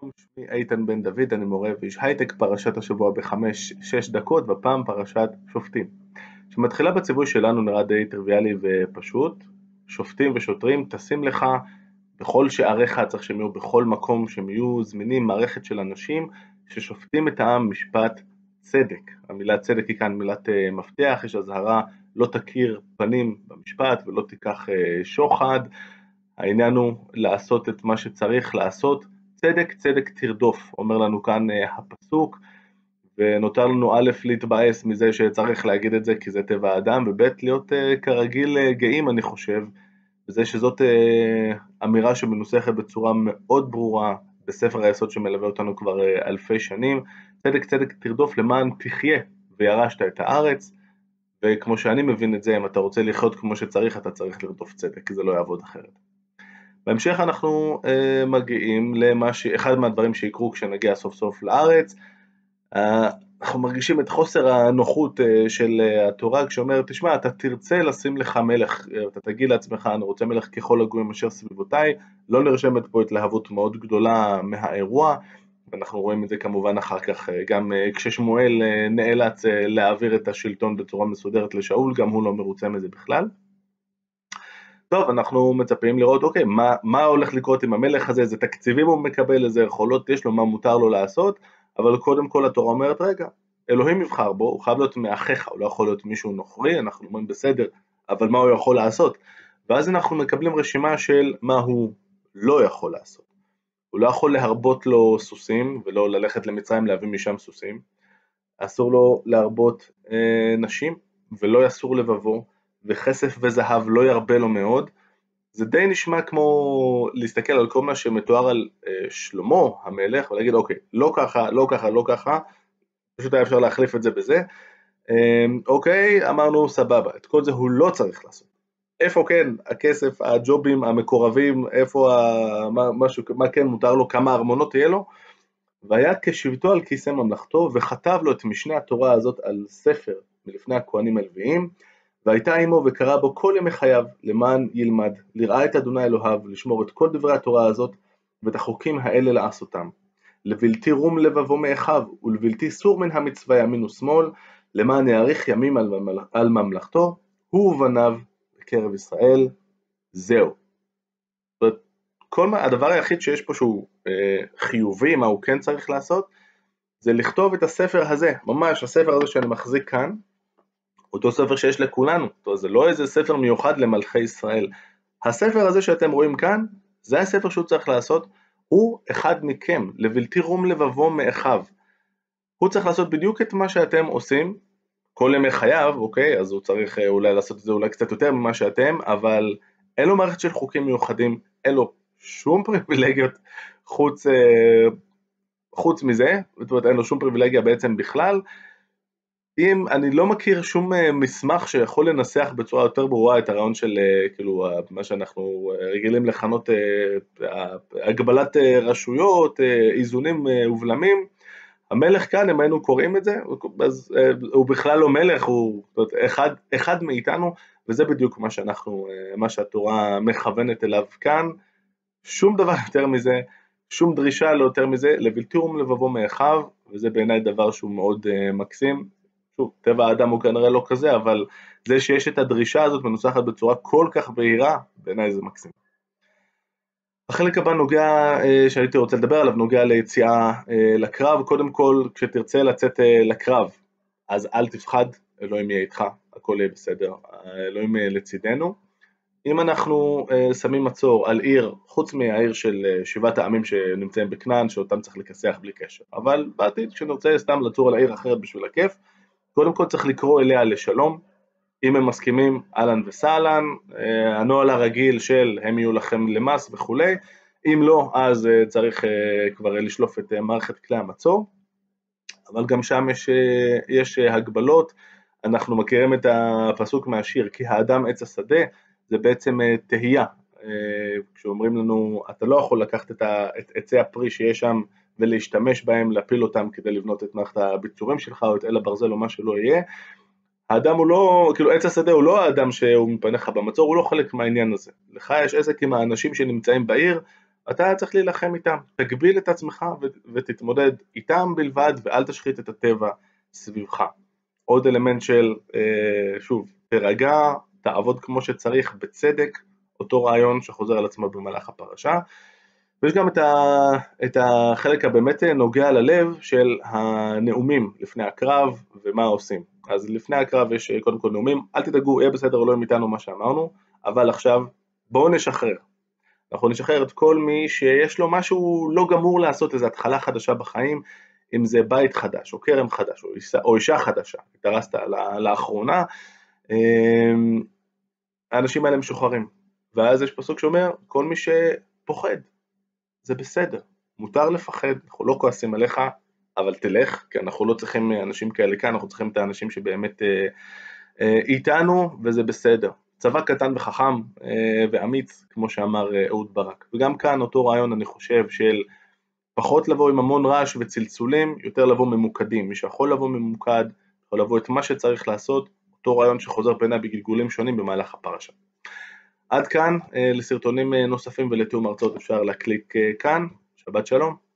שלום, שמי איתן בן דוד, אני מורה ואיש הייטק, פרשת השבוע בחמש-שש דקות, והפעם פרשת שופטים. שמתחילה בציווי שלנו נראה די טריוויאלי ופשוט, שופטים ושוטרים, תשים לך בכל שעריך, צריך שהם יהיו בכל מקום, שהם יהיו זמינים, מערכת של אנשים ששופטים את העם משפט צדק. המילה צדק היא כאן מילת uh, מפתח, יש אזהרה לא תכיר פנים במשפט ולא תיקח uh, שוחד. העניין הוא לעשות את מה שצריך לעשות, צדק צדק תרדוף, אומר לנו כאן uh, הפסוק, ונותר לנו א' להתבאס מזה שצריך להגיד את זה כי זה טבע האדם, וב' להיות uh, כרגיל uh, גאים אני חושב, בזה שזאת אמירה שמנוסחת בצורה מאוד ברורה בספר היסוד שמלווה אותנו כבר אלפי שנים, צדק צדק תרדוף למען תחיה וירשת את הארץ, וכמו שאני מבין את זה, אם אתה רוצה לחיות כמו שצריך, אתה צריך לרדוף צדק, כי זה לא יעבוד אחרת. בהמשך אנחנו uh, מגיעים לאחד מהדברים שיקרו כשנגיע סוף סוף לארץ. Uh, אנחנו מרגישים את חוסר הנוחות uh, של uh, התורה כשאומרת, תשמע, אתה תרצה לשים לך מלך, uh, אתה תגיד לעצמך, אני רוצה מלך ככל הגויים אשר סביבותיי, לא נרשמת פה התלהבות מאוד גדולה מהאירוע, ואנחנו רואים את זה כמובן אחר כך, גם כששמואל נאלץ להעביר את השלטון בצורה מסודרת לשאול, גם הוא לא מרוצה מזה בכלל. טוב, אנחנו מצפים לראות, אוקיי, מה, מה הולך לקרות עם המלך הזה, איזה תקציבים הוא מקבל, איזה יכולות יש לו, מה מותר לו לעשות, אבל קודם כל התורה אומרת, רגע, אלוהים יבחר בו, הוא חייב להיות מאחיך, הוא לא יכול להיות מישהו נוכרי, אנחנו אומרים בסדר, אבל מה הוא יכול לעשות? ואז אנחנו מקבלים רשימה של מה הוא לא יכול לעשות. הוא לא יכול להרבות לו סוסים, ולא ללכת למצרים להביא משם סוסים, אסור לו להרבות אה, נשים, ולא יסור לבבו, וכסף וזהב לא ירבה לו מאוד, זה די נשמע כמו להסתכל על כל מה שמתואר על אה, שלמה המלך ולהגיד אוקיי, לא ככה, לא ככה, לא ככה, פשוט היה אפשר להחליף את זה בזה, אה, אוקיי, אמרנו סבבה, את כל זה הוא לא צריך לעשות. איפה כן הכסף, הג'ובים, המקורבים, איפה, ה, מה, משהו, מה כן מותר לו, כמה ארמונות יהיה לו, והיה כשבטו על כיסא ממלכתו וכתב לו את משנה התורה הזאת על ספר מלפני הכהנים הלוויים, והייתה עמו וקרא בו כל ימי חייו, למען ילמד, לראה את אדוני אלוהיו, לשמור את כל דברי התורה הזאת, ואת החוקים האלה לעשותם. לבלתי רום לבבו מאחיו, ולבלתי סור מן המצווה ימין ושמאל, למען יאריך ימים על, ממל... על ממלכתו, הוא ובניו בקרב ישראל, זהו. כל מה, הדבר היחיד שיש פה שהוא אה, חיובי, מה הוא כן צריך לעשות, זה לכתוב את הספר הזה, ממש הספר הזה שאני מחזיק כאן, אותו ספר שיש לכולנו, טוב, זה לא איזה ספר מיוחד למלכי ישראל. הספר הזה שאתם רואים כאן, זה הספר שהוא צריך לעשות, הוא אחד מכם, לבלתי רום לבבו מאחיו. הוא צריך לעשות בדיוק את מה שאתם עושים, כל ימי חייו, אוקיי, אז הוא צריך אה, אולי לעשות את זה אולי קצת יותר ממה שאתם, אבל אין לו מערכת של חוקים מיוחדים, אין לו שום פריבילגיות חוץ, אה, חוץ מזה, זאת אומרת אין לו שום פריבילגיה בעצם בכלל, אם אני לא מכיר שום אה, מסמך שיכול לנסח בצורה יותר ברורה את הרעיון של אה, כאילו מה שאנחנו אה, רגילים לכנות הגבלת רשויות, איזונים ובלמים, המלך כאן, אם היינו קוראים את זה, אז הוא בכלל לא מלך, הוא אחד, אחד מאיתנו, וזה בדיוק מה שאנחנו, מה שהתורה מכוונת אליו כאן, שום דבר יותר מזה, שום דרישה לא יותר מזה, לבלתי רום לבבו מאחיו, וזה בעיניי דבר שהוא מאוד מקסים, שוב, טבע האדם הוא כנראה לא כזה, אבל זה שיש את הדרישה הזאת מנוסחת בצורה כל כך בהירה, בעיניי זה מקסים. החלק הבא נוגע, אה, שהייתי רוצה לדבר עליו, נוגע ליציאה אה, לקרב. קודם כל, כשתרצה לצאת אה, לקרב, אז אל תפחד, אלוהים יהיה איתך, הכל יהיה בסדר, אלוהים לצידנו. אם אנחנו שמים מצור על עיר, חוץ מהעיר של שבעת העמים שנמצאים בכנען, שאותם צריך לכסח בלי קשר, אבל בעתיד כשנרצה סתם לצור על העיר אחרת בשביל הכיף, קודם כל צריך לקרוא אליה לשלום, אם הם מסכימים אהלן וסהלן, אה, הנוהל הרגיל של הם יהיו לכם למס וכולי, אם לא אז אה, צריך אה, כבר לשלוף את מערכת כלי המצור, אבל גם שם יש, יש הגבלות, אנחנו מכירים את הפסוק מהשיר כי האדם עץ השדה, זה בעצם תהייה, כשאומרים לנו אתה לא יכול לקחת את עצי הפרי שיש שם ולהשתמש בהם, להפיל אותם כדי לבנות את מערכת הביצורים שלך או את אל הברזל או מה שלא יהיה. האדם הוא לא, כאילו עץ השדה הוא לא האדם שהוא מפניך במצור, הוא לא חלק מהעניין הזה. לך יש עסק עם האנשים שנמצאים בעיר, אתה צריך להילחם איתם, תגביל את עצמך ותתמודד איתם בלבד ואל תשחית את הטבע סביבך. עוד אלמנט של, אה, שוב, תירגע, תעבוד כמו שצריך בצדק, אותו רעיון שחוזר על עצמו במהלך הפרשה. ויש גם את, ה, את החלק הבאמת נוגע ללב של הנאומים לפני הקרב ומה עושים. אז לפני הקרב יש קודם כל נאומים, אל תדאגו, יהיה בסדר, לא איתנו מה שאמרנו, אבל עכשיו בואו נשחרר. אנחנו נשחרר את כל מי שיש לו משהו לא גמור לעשות, איזו התחלה חדשה בחיים, אם זה בית חדש, או כרם חדש, או או אישה חדשה, התארסת לאחרונה, אמ, האנשים האלה משוחררים. ואז יש פסוק שאומר, כל מי שפוחד, זה בסדר, מותר לפחד, אנחנו לא כועסים עליך, אבל תלך, כי אנחנו לא צריכים אנשים כאלה כאן, אנחנו צריכים את האנשים שבאמת אה, אה, איתנו, וזה בסדר. צבא קטן וחכם אה, ואמיץ, כמו שאמר אה, אהוד ברק. וגם כאן אותו רעיון, אני חושב, של פחות לבוא עם המון רעש וצלצולים, יותר לבוא ממוקדים. מי שיכול לבוא ממוקד, יכול לבוא את מה שצריך לעשות, אותו רעיון שחוזר בעיניי בגלגולים שונים במהלך הפרשה. עד כאן, אה, לסרטונים נוספים ולתיאום הרצאות אפשר להקליק כאן, שבת שלום.